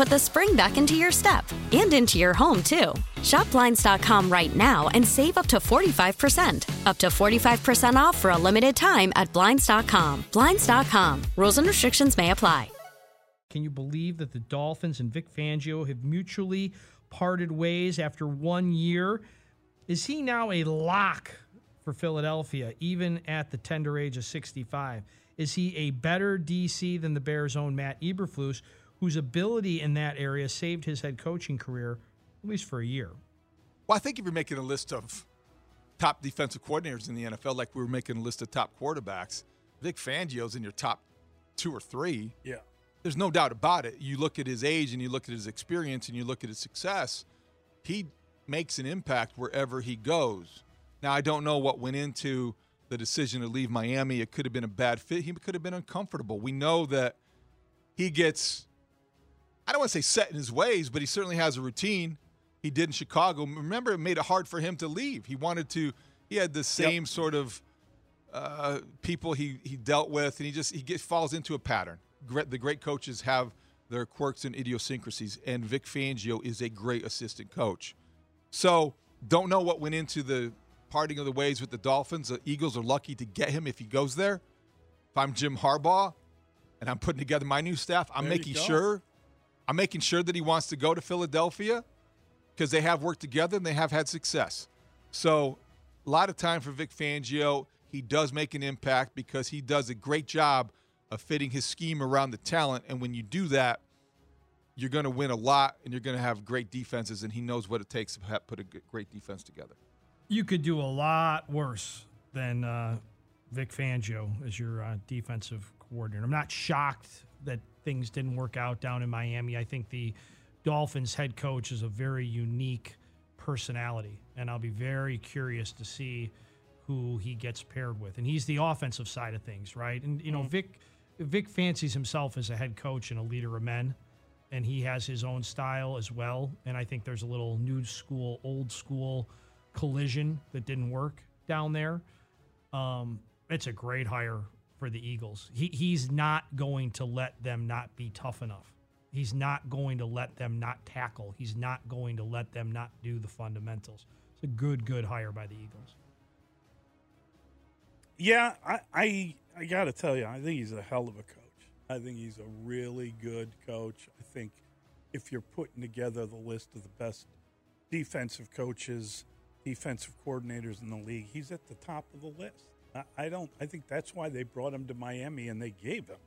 put the spring back into your step and into your home, too. Shop Blinds.com right now and save up to 45%. Up to 45% off for a limited time at Blinds.com. Blinds.com. Rules and restrictions may apply. Can you believe that the Dolphins and Vic Fangio have mutually parted ways after one year? Is he now a lock for Philadelphia, even at the tender age of 65? Is he a better DC than the Bears' own Matt Eberflus, whose ability in that area saved his head coaching career, at least for a year? Well, I think if you're making a list of top defensive coordinators in the NFL, like we were making a list of top quarterbacks, Vic Fangio's in your top two or three. Yeah. There's no doubt about it. You look at his age and you look at his experience and you look at his success, he makes an impact wherever he goes. Now, I don't know what went into the decision to leave Miami. It could have been a bad fit. He could have been uncomfortable. We know that he gets, I don't want to say set in his ways, but he certainly has a routine. He did in Chicago. Remember, it made it hard for him to leave. He wanted to, he had the same yep. sort of uh, people he, he dealt with, and he just he gets, falls into a pattern the great coaches have their quirks and idiosyncrasies, and Vic Fangio is a great assistant coach. So, don't know what went into the parting of the ways with the Dolphins. The Eagles are lucky to get him if he goes there. If I'm Jim Harbaugh and I'm putting together my new staff, I'm there making sure I'm making sure that he wants to go to Philadelphia because they have worked together and they have had success. So, a lot of time for Vic Fangio. He does make an impact because he does a great job of fitting his scheme around the talent. And when you do that, you're going to win a lot and you're going to have great defenses. And he knows what it takes to put a great defense together. You could do a lot worse than uh, Vic Fangio as your uh, defensive coordinator. I'm not shocked that things didn't work out down in Miami. I think the Dolphins head coach is a very unique personality, and I'll be very curious to see who he gets paired with. And he's the offensive side of things, right? And you know, mm-hmm. Vic Vic fancies himself as a head coach and a leader of men, and he has his own style as well. And I think there's a little new school, old school collision that didn't work down there. Um, it's a great hire for the Eagles. He, he's not going to let them not be tough enough. He's not going to let them not tackle. He's not going to let them not do the fundamentals. It's a good, good hire by the Eagles. Yeah, I, I I got to tell you, I think he's a hell of a coach. I think he's a really good coach. I think if you're putting together the list of the best defensive coaches, defensive coordinators in the league, he's at the top of the list. I don't. I think that's why they brought him to Miami and they gave him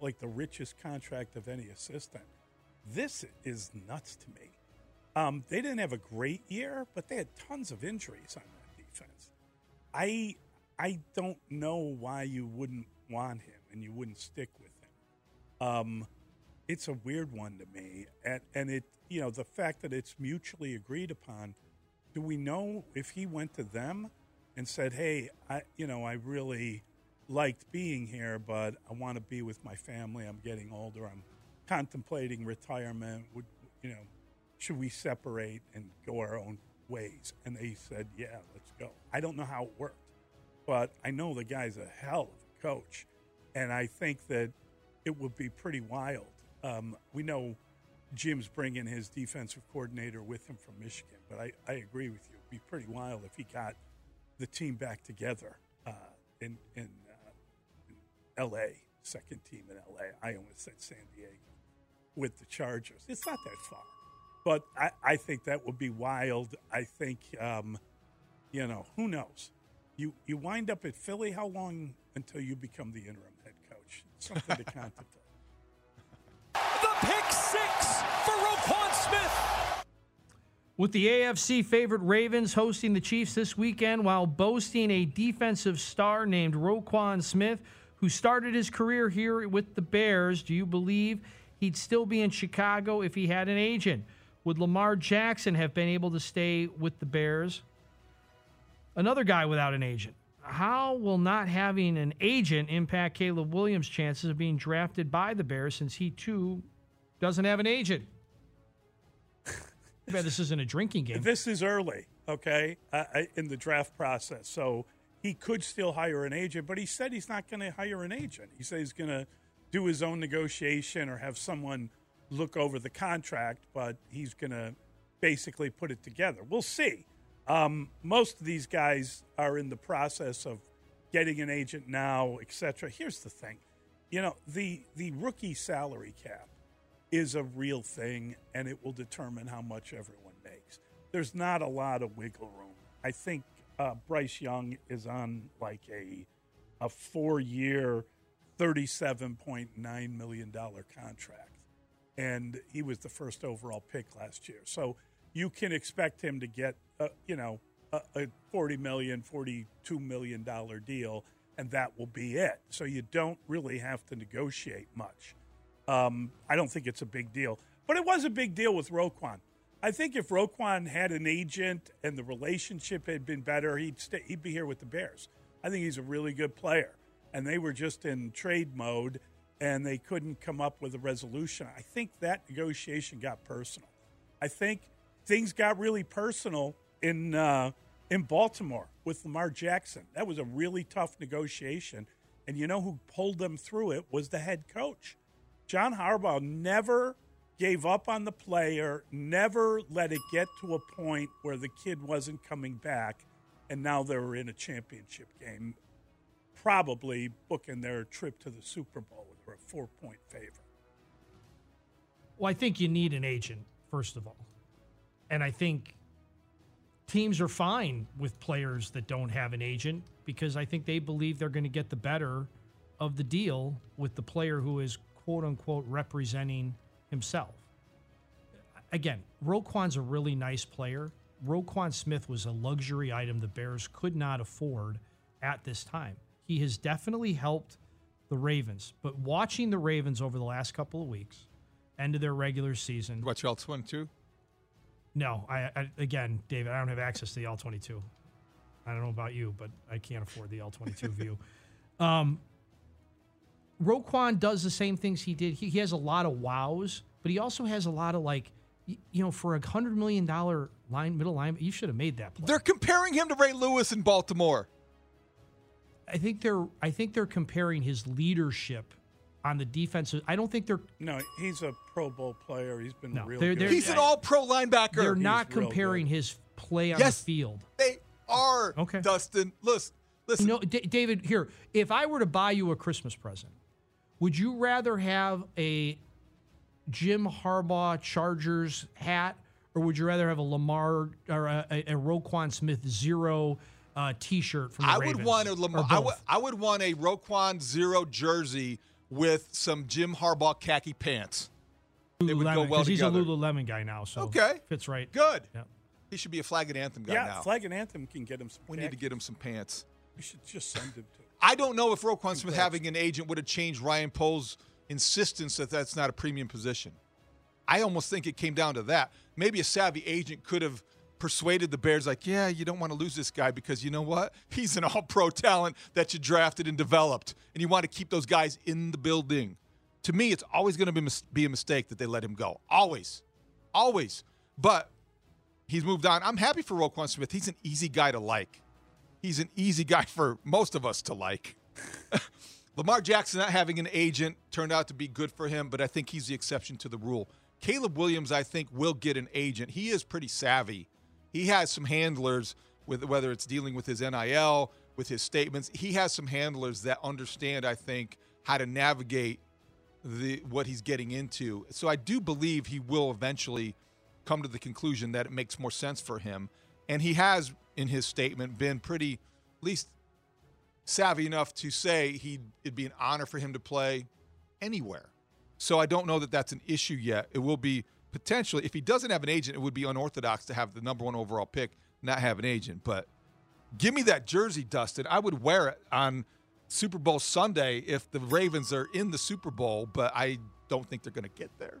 like the richest contract of any assistant. This is nuts to me. Um, they didn't have a great year, but they had tons of injuries on that defense. I I don't know why you wouldn't want him and you wouldn't stick with him. Um, it's a weird one to me, and and it you know the fact that it's mutually agreed upon. Do we know if he went to them and said, "Hey, I you know I really liked being here, but I want to be with my family. I'm getting older. I'm contemplating retirement. Would you know? Should we separate and go our own ways?" And they said, "Yeah, let's go." I don't know how it worked but I know the guy's a hell of a coach. And I think that it would be pretty wild. Um, we know Jim's bringing his defensive coordinator with him from Michigan, but I, I agree with you. It'd be pretty wild if he got the team back together uh, in in, uh, in L.A. Second team in L.A. I almost said San Diego with the Chargers. It's not that far, but I, I think that would be wild. I think um, you know who knows. You you wind up at Philly. How long until you become the interim head coach? Something to contemplate. The pick six for Roquan Smith. With the AFC favorite Ravens hosting the Chiefs this weekend while boasting a defensive star named Roquan Smith, who started his career here with the Bears, do you believe he'd still be in Chicago if he had an agent? Would Lamar Jackson have been able to stay with the Bears? Another guy without an agent. How will not having an agent impact Caleb Williams' chances of being drafted by the Bears since he too doesn't have an agent? This isn't a drinking game. This is early, okay, uh, in the draft process. So he could still hire an agent, but he said he's not going to hire an agent. He said he's going to do his own negotiation or have someone look over the contract, but he's going to basically put it together. We'll see. Um, most of these guys are in the process of getting an agent now, etc. Here's the thing, you know, the the rookie salary cap is a real thing, and it will determine how much everyone makes. There's not a lot of wiggle room. I think uh, Bryce Young is on like a a four year, thirty seven point nine million dollar contract, and he was the first overall pick last year. So you can expect him to get, uh, you know, a, a forty million, forty two million dollar deal, and that will be it. So you don't really have to negotiate much. Um, I don't think it's a big deal, but it was a big deal with Roquan. I think if Roquan had an agent and the relationship had been better, he'd stay, he'd be here with the Bears. I think he's a really good player, and they were just in trade mode, and they couldn't come up with a resolution. I think that negotiation got personal. I think things got really personal in uh, in Baltimore with Lamar Jackson. That was a really tough negotiation, and you know who pulled them through it was the head coach. John Harbaugh never gave up on the player, never let it get to a point where the kid wasn't coming back, and now they're in a championship game, probably booking their trip to the Super Bowl. They're a four point favorite. Well, I think you need an agent, first of all. And I think teams are fine with players that don't have an agent because I think they believe they're going to get the better of the deal with the player who is quote unquote representing himself. Again, Roquan's a really nice player. Roquan Smith was a luxury item the Bears could not afford at this time. He has definitely helped the Ravens, but watching the Ravens over the last couple of weeks, end of their regular season. Watch all 22? No, I, I again, David, I don't have access to the All-22. I don't know about you, but I can't afford the All-22 view. Um, Roquan does the same things he did. He, he has a lot of wows, but he also has a lot of like, y- you know, for a hundred million dollar line middle line, you should have made that play. They're comparing him to Ray Lewis in Baltimore. I think they're I think they're comparing his leadership on the defensive. I don't think they're No, he's a Pro Bowl player. He's been No, real they're- they're- He's an all pro linebacker. they're not real comparing his play on Yes. the field. They are, Okay. Dustin. Listen, listen. No, D- David. Here, if I were to buy you a Christmas present, would you rather have a Jim Harbaugh Chargers hat, or would you rather have a Lamar or a, a, a Roquan Smith zero uh, T-shirt from the I Ravens? would want a Lamar. Or I would, I would want a Roquan zero jersey with some Jim Harbaugh khaki pants. They would go Lululemon, well 'cause he's a together. Lululemon guy now, so Okay. fits right. Good. Yeah. He should be a flag and anthem guy yeah, now. Flag and Anthem can get him some. we need to get him some pants. We should just send him to. I don't know if Roquan Smith having an agent would have changed Ryan Poles' insistence that that's not a premium position. I almost think it came down to that. Maybe a savvy agent could have persuaded the Bears, like, yeah, you don't want to lose this guy because you know what? He's an all pro talent that you drafted and developed, and you want to keep those guys in the building. To me, it's always going to be, be a mistake that they let him go. Always. Always. But he's moved on. I'm happy for Roquan Smith. He's an easy guy to like. He's an easy guy for most of us to like. Lamar Jackson not having an agent turned out to be good for him, but I think he's the exception to the rule. Caleb Williams, I think, will get an agent. He is pretty savvy. He has some handlers with whether it's dealing with his NIL, with his statements. He has some handlers that understand, I think, how to navigate the what he's getting into. So I do believe he will eventually come to the conclusion that it makes more sense for him. And he has, in his statement, been pretty, at least savvy enough to say he it'd be an honor for him to play anywhere. So I don't know that that's an issue yet. It will be potentially if he doesn't have an agent, it would be unorthodox to have the number one overall pick not have an agent. But give me that jersey, Dustin. I would wear it on Super Bowl Sunday if the Ravens are in the Super Bowl, but I don't think they're going to get there.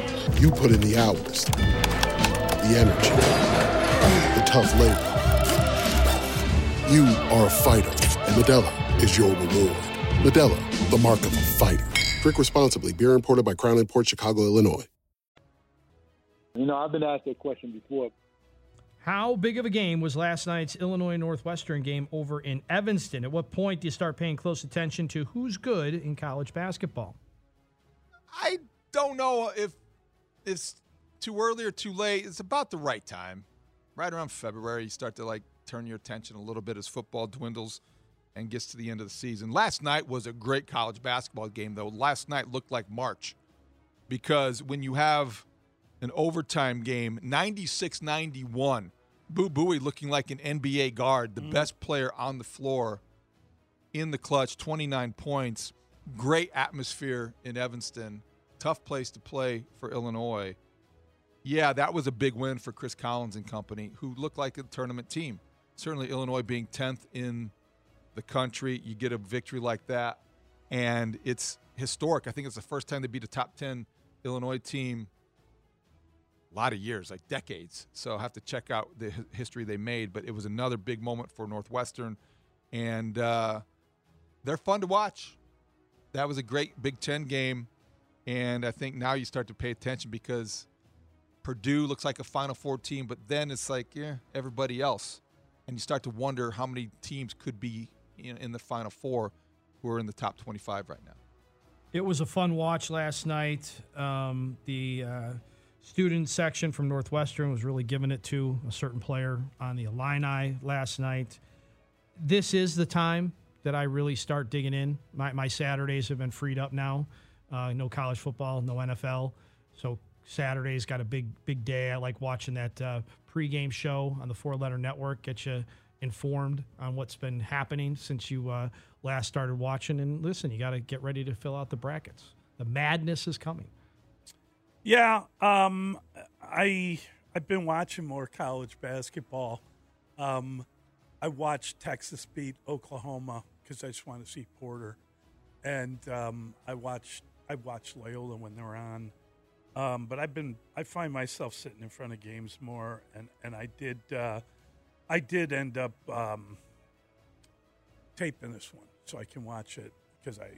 You put in the hours, the energy, the tough labor. You are a fighter, and Modelo is your reward. Modelo, the mark of a fighter. Drink responsibly. Beer imported by Crown Port Chicago, Illinois. You know, I've been asked that question before. How big of a game was last night's Illinois Northwestern game over in Evanston? At what point do you start paying close attention to who's good in college basketball? I don't know if it's too early or too late. It's about the right time. Right around February, you start to like turn your attention a little bit as football dwindles and gets to the end of the season. Last night was a great college basketball game, though. Last night looked like March because when you have an overtime game, 96 91. Boo Buie looking like an NBA guard, the mm. best player on the floor in the clutch, 29 points. Great atmosphere in Evanston. Tough place to play for Illinois. Yeah, that was a big win for Chris Collins and company, who looked like a tournament team. Certainly, Illinois being 10th in the country, you get a victory like that, and it's historic. I think it's the first time they beat a top 10 Illinois team a lot of years, like decades. So I have to check out the history they made. But it was another big moment for Northwestern, and uh, they're fun to watch. That was a great Big Ten game, and I think now you start to pay attention because Purdue looks like a Final Four team, but then it's like yeah, everybody else, and you start to wonder how many teams could be in, in the Final Four who are in the top 25 right now. It was a fun watch last night. Um, the uh, student section from Northwestern was really giving it to a certain player on the Illini last night. This is the time that I really start digging in. My, my Saturdays have been freed up now. Uh, no college football, no NFL. So Saturday's got a big, big day. I like watching that uh, pregame show on the Four Letter Network. Get you informed on what's been happening since you uh, last started watching. And listen, you got to get ready to fill out the brackets. The madness is coming. Yeah, um, I I've been watching more college basketball. Um, I watched Texas beat Oklahoma because I just want to see Porter. and um, I watched I watched Loyola when they were on. Um, but I've been I find myself sitting in front of games more, and and I did uh, I did end up um, taping this one so I can watch it because I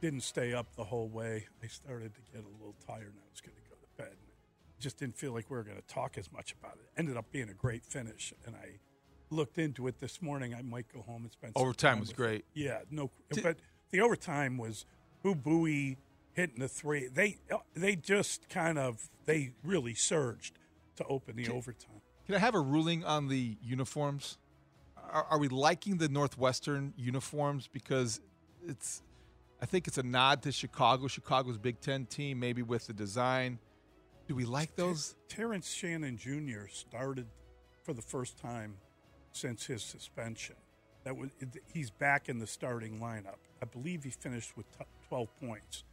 didn't stay up the whole way. I started to get a little tired, and I was going to go to bed. And just didn't feel like we were going to talk as much about it. Ended up being a great finish, and I looked into it this morning. I might go home and spend some Overtime time was great. It. Yeah, no, but the overtime was Boo Buie hitting the three. They uh, they just kind of they really surged to open the overtime. Can I have a ruling on the uniforms? Are, are we liking the Northwestern uniforms because it's? I think it's a nod to Chicago. Chicago's Big Ten team, maybe with the design. Do we like those? Terrence Shannon Jr. started for the first time since his suspension. That was he's back in the starting lineup. I believe he finished with t- 12 points.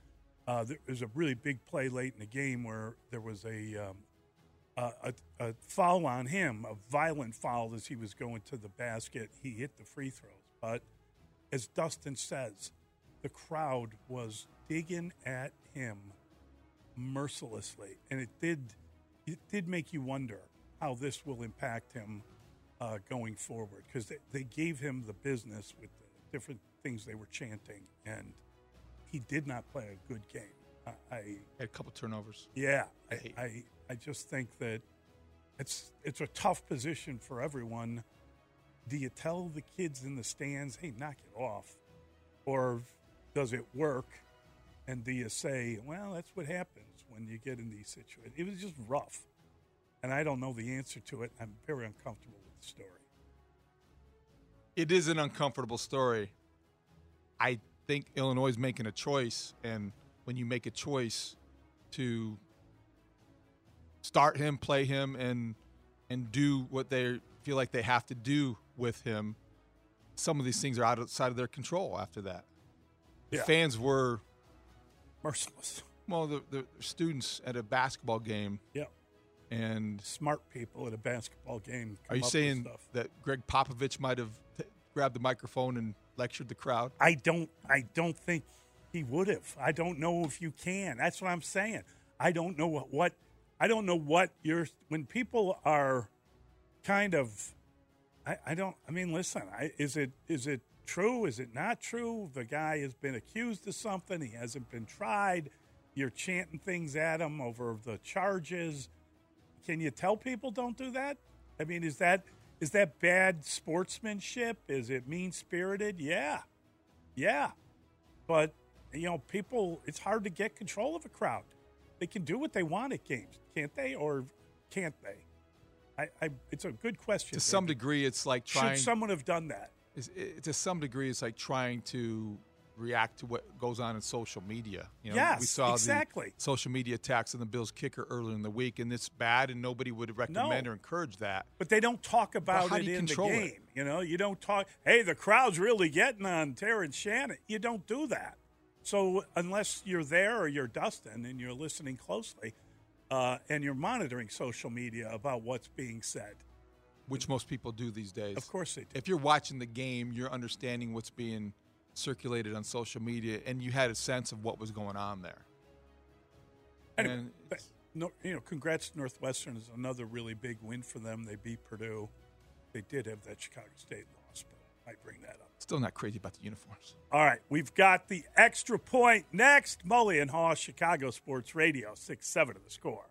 Uh, there was a really big play late in the game where there was a, um, a, a, a foul on him, a violent foul as he was going to the basket. He hit the free throws, but as Dustin says, the crowd was digging at him mercilessly, and it did it did make you wonder how this will impact him uh, going forward because they, they gave him the business with the different things they were chanting, and he did not play a good game. I, I had a couple turnovers. Yeah, I, I I just think that it's it's a tough position for everyone. Do you tell the kids in the stands, "Hey, knock it off," or does it work? And do you say, "Well, that's what happens when you get in these situations"? It was just rough, and I don't know the answer to it. I'm very uncomfortable with the story. It is an uncomfortable story. I think Illinois is making a choice, and when you make a choice to start him, play him, and and do what they feel like they have to do with him, some of these things are outside of their control. After that, the Yeah. fans were merciless. Well, the, the students at a basketball game. Yeah. And smart people at a basketball game. Are you come up with saying stuff. that Gregg Popovich might have t- grabbed the microphone and lectured the crowd? I don't. I don't think he would have. I don't know if you can. That's what I'm saying. I don't know what. what I don't know what you're. When people are kind of, I, I don't. I mean, listen. I, is it is it true? Is it not true? The guy has been accused of something. He hasn't been tried. You're chanting things at him over the charges. Can you tell people don't do that? I mean, is that is that bad sportsmanship? Is it mean spirited? Yeah, yeah. But you know, people. It's hard to get control of a crowd. They can do what they want at games, can't they? Or can't they? I, I it's a good question. To some degree, it's like trying. Should someone have done that? It, to some degree, it's like trying to react to what goes on in social media. You know, we saw exactly. the social media attacks on the Bills kicker earlier in the week, and it's bad, and nobody would recommend No. or encourage that. But they don't talk about it in the control it? game. You know, you don't talk. Hey, the crowd's really getting on Terrence Shannon. You don't do that. So unless you're there or you're Dustin and you're listening closely, uh, and you're monitoring social media about what's being said, which most people do these days. Of course they do. If you're watching the game, you're understanding what's being circulated on social media, and you had a sense of what was going on there. Anyway, no, you know, congrats Northwestern is another really big win for them. They beat Purdue. They did have that Chicago State loss, but I bring that up. Still not crazy about the uniforms. All right, we've got the extra point next. Mully and Haugh, Chicago Sports Radio, six seven of the score.